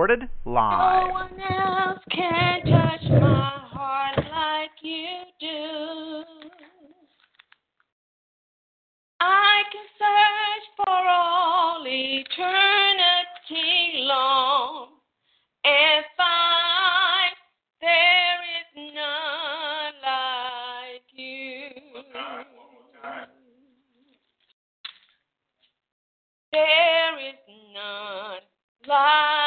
recorded live. No one else can touch my heart like you do. I can search for all eternity long and find there is none like you. There is none like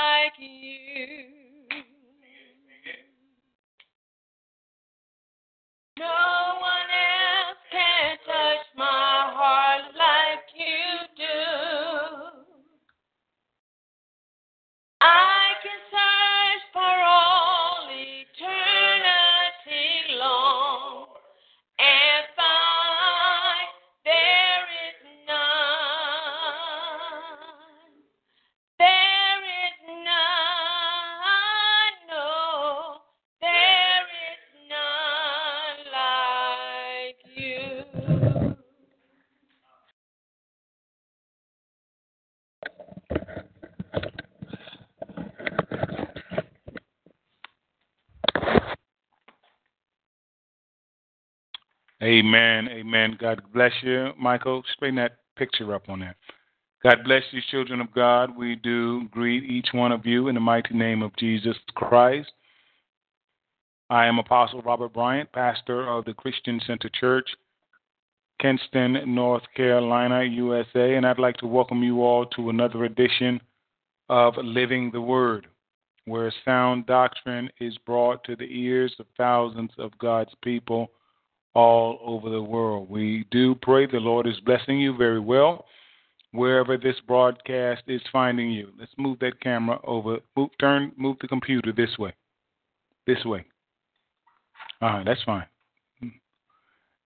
Amen. Amen. God bless you. Michael, straighten that picture up on that. God bless you, children of God. We do greet each one of you in the mighty name of Jesus Christ. I am Apostle Robert Bryant, pastor of the Christian Center Church, Kinston, North Carolina, USA, and I'd like to welcome you all to another edition of Living the Word, where sound doctrine is brought to the ears of thousands of God's people all over the world. We do pray the Lord is blessing you very well wherever this broadcast is finding you. Let's move that camera over. Move, turn, move the computer this way. This way. All right, that's fine.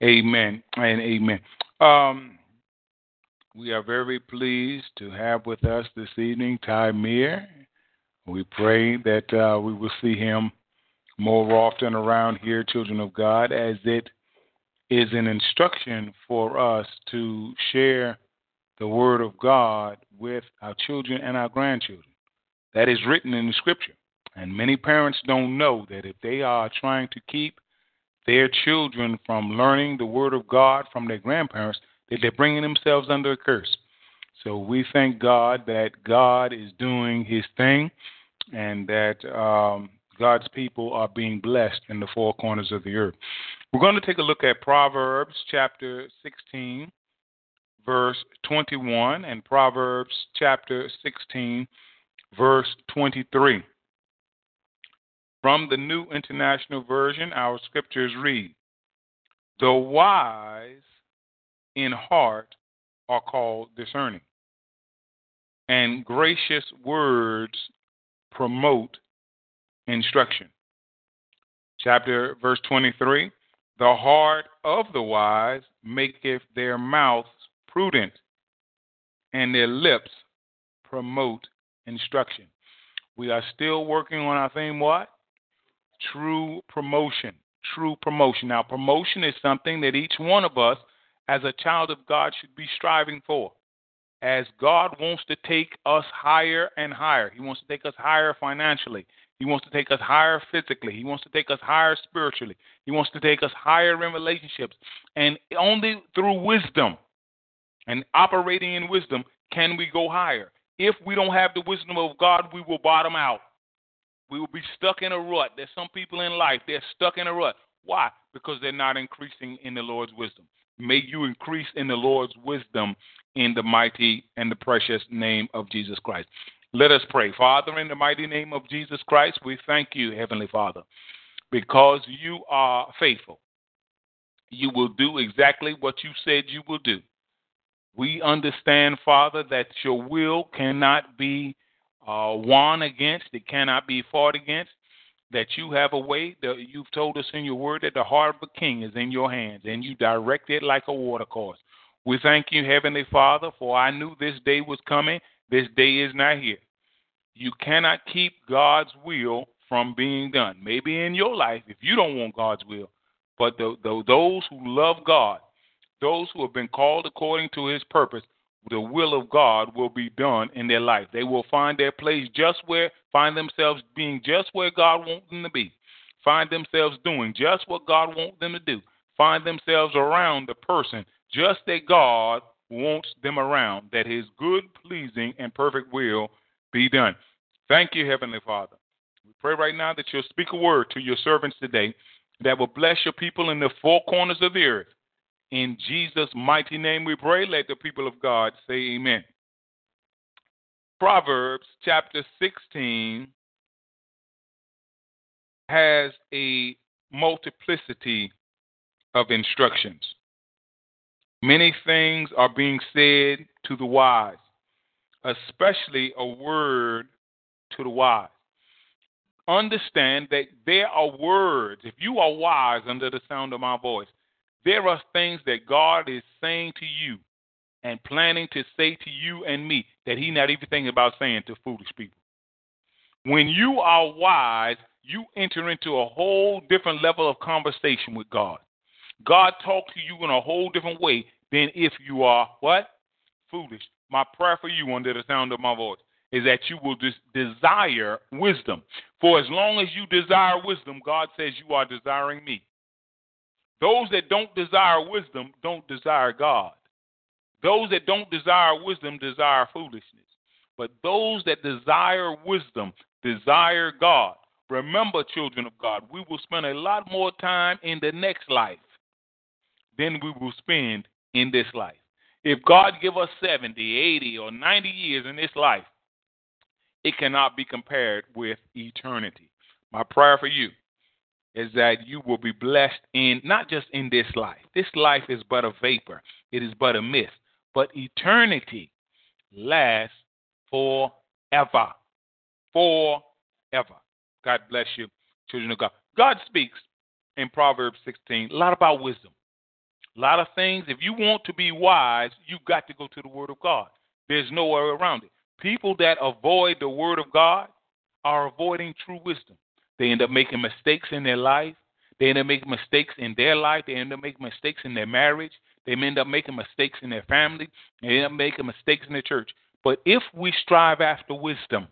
Amen and amen. Um, we are very pleased to have with us this evening Ty Meir. We pray that uh, we will see him more often around here, children of God, as it is an instruction for us to share the Word of God with our children and our grandchildren. That is written in the Scripture. And many parents don't know that if they are trying to keep their children from learning the Word of God from their grandparents, that they're bringing themselves under a curse. So we thank God that God is doing His thing and that um, God's people are being blessed in the four corners of the earth. We're going to take a look at Proverbs chapter 16, verse 21, and Proverbs chapter 16, verse 23. From the New International Version, our scriptures read The wise in heart are called discerning, and gracious words promote instruction. Chapter verse 23 The heart of the wise maketh their mouths prudent, and their lips promote instruction. We are still working on our theme what? True promotion. True promotion. Now, promotion is something that each one of us, as a child of God, should be striving for. As God wants to take us higher and higher, He wants to take us higher financially. He wants to take us higher physically. He wants to take us higher spiritually. He wants to take us higher in relationships. And only through wisdom and operating in wisdom can we go higher. If we don't have the wisdom of God, we will bottom out. We will be stuck in a rut. There's some people in life, they're stuck in a rut. Why? Because they're not increasing in the Lord's wisdom. May you increase in the Lord's wisdom in the mighty and the precious name of Jesus Christ. Let us pray. Father, in the mighty name of Jesus Christ, we thank you, Heavenly Father, because you are faithful. You will do exactly what you said you will do. We understand, Father, that your will cannot be uh, won against, it cannot be fought against, that you have a way that you've told us in your word that the heart of a king is in your hands and you direct it like a watercourse. We thank you, Heavenly Father, for I knew this day was coming. This day is not here. You cannot keep God's will from being done. Maybe in your life, if you don't want God's will, but the, the, those who love God, those who have been called according to his purpose, the will of God will be done in their life. They will find their place just where, find themselves being just where God wants them to be, find themselves doing just what God wants them to do, find themselves around the person just that God wants them around, that His good, pleasing, and perfect will be done. Thank you, Heavenly Father. We pray right now that you'll speak a word to your servants today that will bless your people in the four corners of the earth. In Jesus' mighty name we pray. Let the people of God say amen. Proverbs chapter 16 has a multiplicity of instructions. Many things are being said to the wise, especially a word to the wise. Understand that there are words. If you are wise under the sound of my voice, there are things that God is saying to you and planning to say to you and me that He's not even thinking about saying to foolish people. When you are wise, you enter into a whole different level of conversation with God. God talks to you in a whole different way than if you are what? Foolish. My prayer for you under the sound of my voice is that you will des- desire wisdom. For as long as you desire wisdom, God says you are desiring me. Those that don't desire wisdom don't desire God. Those that don't desire wisdom desire foolishness. But those that desire wisdom desire God. Remember, children of God, we will spend a lot more time in the next life than we will spend in this life. If God give us 70, 80, or 90 years in this life, it cannot be compared with eternity. My prayer for you is that you will be blessed in not just in this life. This life is but a vapor, it is but a mist, but eternity lasts forever. Forever. God bless you, children of God. God speaks in Proverbs 16 a lot about wisdom. A lot of things. If you want to be wise, you've got to go to the Word of God. There's no way around it. People that avoid the Word of God are avoiding true wisdom. They end up making mistakes in their life. They end up making mistakes in their life. They end up making mistakes in their marriage. They end up making mistakes in their family. They end up making mistakes in the church. But if we strive after wisdom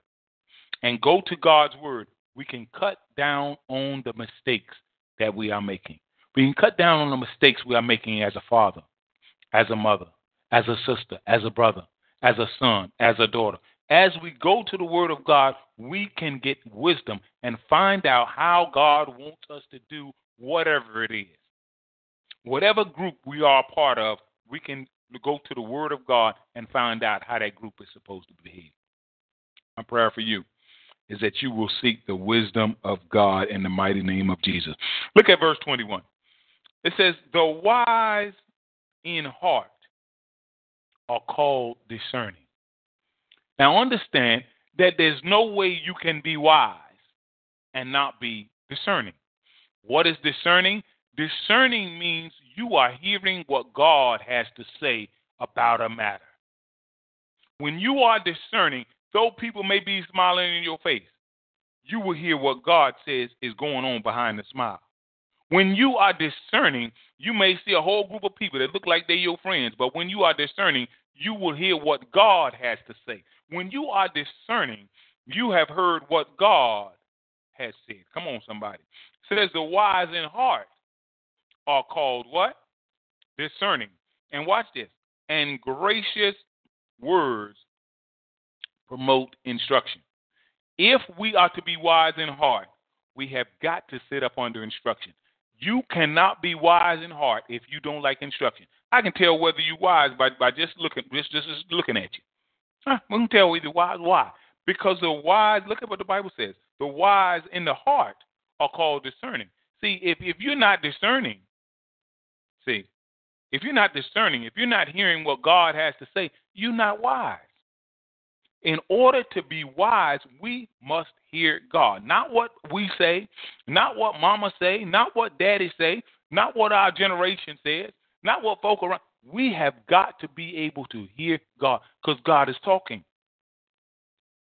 and go to God's Word, we can cut down on the mistakes that we are making. We can cut down on the mistakes we are making as a father, as a mother, as a sister, as a brother, as a son, as a daughter. As we go to the Word of God, we can get wisdom and find out how God wants us to do whatever it is. Whatever group we are a part of, we can go to the Word of God and find out how that group is supposed to behave. My prayer for you is that you will seek the wisdom of God in the mighty name of Jesus. Look at verse 21. It says, The wise in heart are called discerning. Now, understand that there's no way you can be wise and not be discerning. What is discerning? Discerning means you are hearing what God has to say about a matter. When you are discerning, though people may be smiling in your face, you will hear what God says is going on behind the smile. When you are discerning, you may see a whole group of people that look like they're your friends, but when you are discerning, you will hear what God has to say. When you are discerning, you have heard what God has said. Come on, somebody. It says the wise in heart are called what? Discerning. And watch this. And gracious words promote instruction. If we are to be wise in heart, we have got to sit up under instruction. You cannot be wise in heart if you don't like instruction. I can tell whether you're wise by, by just looking just, just, just looking at you. Huh, we can tell whether wise. Why? Because the wise, look at what the Bible says. The wise in the heart are called discerning. See, if, if you're not discerning, see, if you're not discerning, if you're not hearing what God has to say, you're not wise. In order to be wise, we must hear God. Not what we say, not what mama say, not what daddy say, not what our generation says, not what folk around. We have got to be able to hear God because God is talking.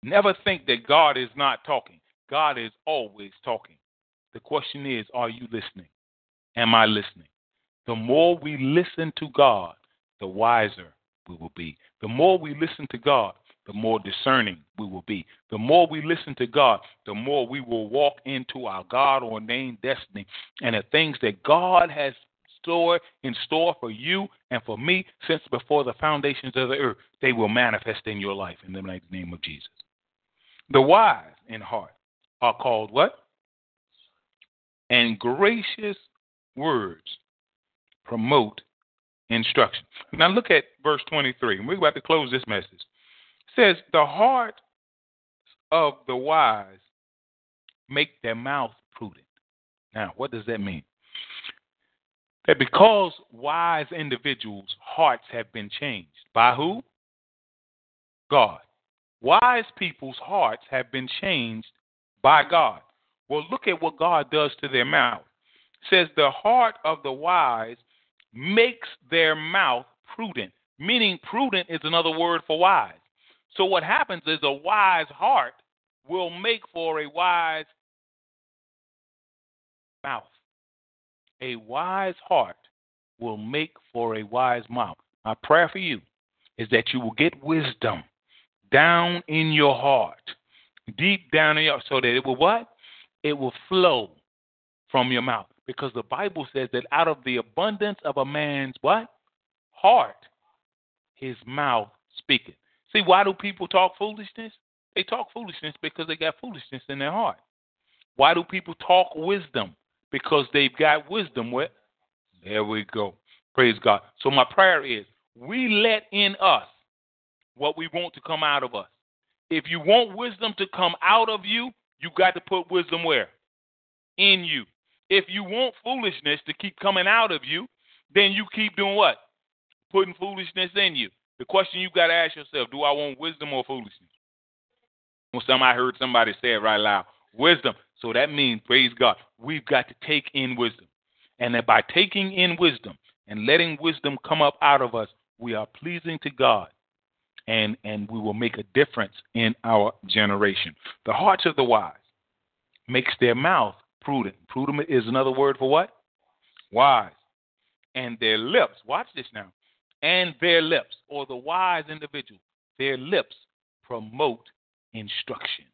Never think that God is not talking. God is always talking. The question is, are you listening? Am I listening? The more we listen to God, the wiser we will be. The more we listen to God, the more discerning we will be. The more we listen to God, the more we will walk into our God ordained destiny and the things that God has store in store for you and for me since before the foundations of the earth. They will manifest in your life in the name of Jesus. The wise in heart are called what? And gracious words promote instruction. Now look at verse 23. We're about to close this message. Says, The heart of the wise make their mouth prudent. Now, what does that mean? That because wise individuals' hearts have been changed. By who? God. Wise people's hearts have been changed by God. Well, look at what God does to their mouth. It says the heart of the wise makes their mouth prudent, meaning prudent is another word for wise. So what happens is a wise heart will make for a wise mouth. A wise heart will make for a wise mouth. My prayer for you is that you will get wisdom down in your heart, deep down in your so that it will what? It will flow from your mouth. Because the Bible says that out of the abundance of a man's what? Heart, his mouth speaketh. See, why do people talk foolishness? They talk foolishness because they got foolishness in their heart. Why do people talk wisdom? Because they've got wisdom. Where? There we go. Praise God. So my prayer is we let in us what we want to come out of us. If you want wisdom to come out of you, you got to put wisdom where? In you. If you want foolishness to keep coming out of you, then you keep doing what? Putting foolishness in you. The question you got to ask yourself: Do I want wisdom or foolishness? Well, some I heard somebody say it right loud. Wisdom. So that means, praise God, we've got to take in wisdom, and that by taking in wisdom and letting wisdom come up out of us, we are pleasing to God and and we will make a difference in our generation. The hearts of the wise makes their mouth prudent. Prudent is another word for what? Wise. And their lips, watch this now. And their lips, or the wise individual, their lips promote instruction.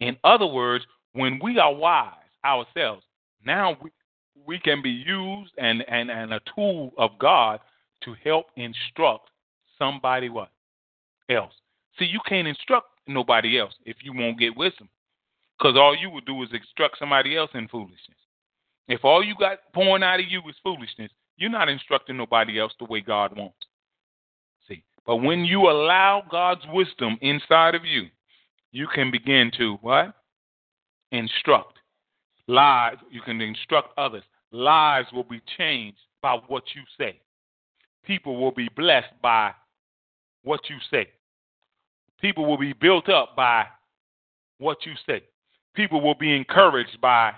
In other words, when we are wise ourselves, now we, we can be used and, and, and a tool of God to help instruct somebody what? else. See, you can't instruct nobody else if you won't get wisdom. Because all you will do is instruct somebody else in foolishness. If all you got pouring out of you is foolishness, you're not instructing nobody else the way God wants. See, but when you allow God's wisdom inside of you, you can begin to what? Instruct. Lives, you can instruct others. Lives will be changed by what you say. People will be blessed by what you say. People will be built up by what you say. People will be encouraged by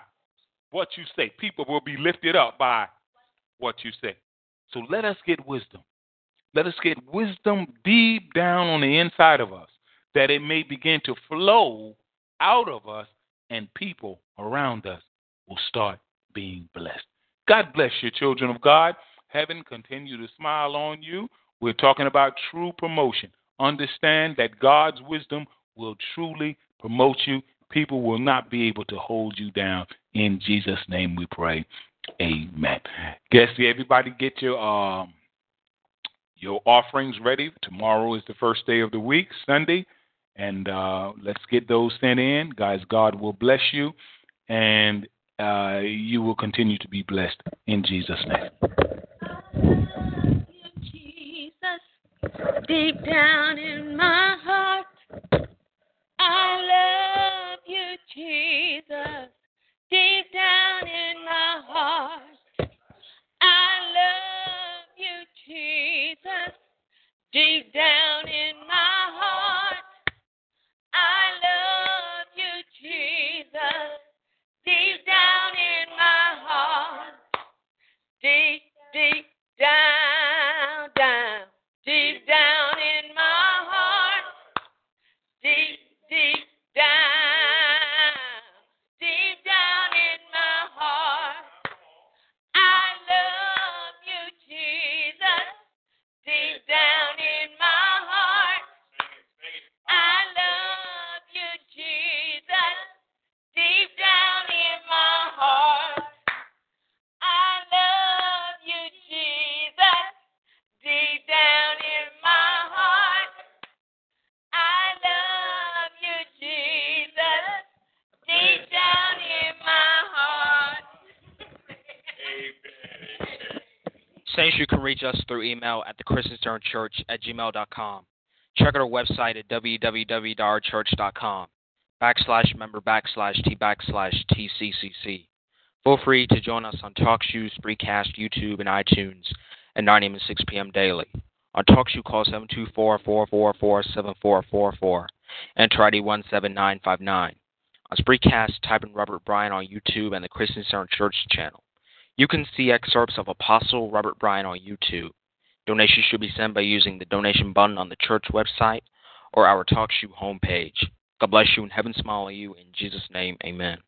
what you say. People will be lifted up by what you say. So let us get wisdom. Let us get wisdom deep down on the inside of us that it may begin to flow out of us and people around us will start being blessed. God bless you, children of God. Heaven continue to smile on you. We're talking about true promotion. Understand that God's wisdom will truly promote you. People will not be able to hold you down. In Jesus' name we pray. Amen. Guess everybody get your um your offerings ready. Tomorrow is the first day of the week, Sunday. And uh, let's get those sent in. Guys, God will bless you and uh, you will continue to be blessed in Jesus' name deep down in my down, you can reach us through email at thechristiancenterchurch at gmail.com. Check out our website at www.ourchurch.com backslash member backslash t backslash tccc. Feel free to join us on TalkShoe, Spreecast, YouTube, and iTunes at 9 a.m. and 6 p.m. daily. On TalkShoe, call 724-444-7444. Enter ID 17959. On Spreecast, type in Robert Bryant on YouTube and the Christian Center Church channel. You can see excerpts of Apostle Robert Bryant on YouTube. Donations should be sent by using the donation button on the church website or our TalkShoe homepage. God bless you and heaven smile on you. In Jesus' name, amen.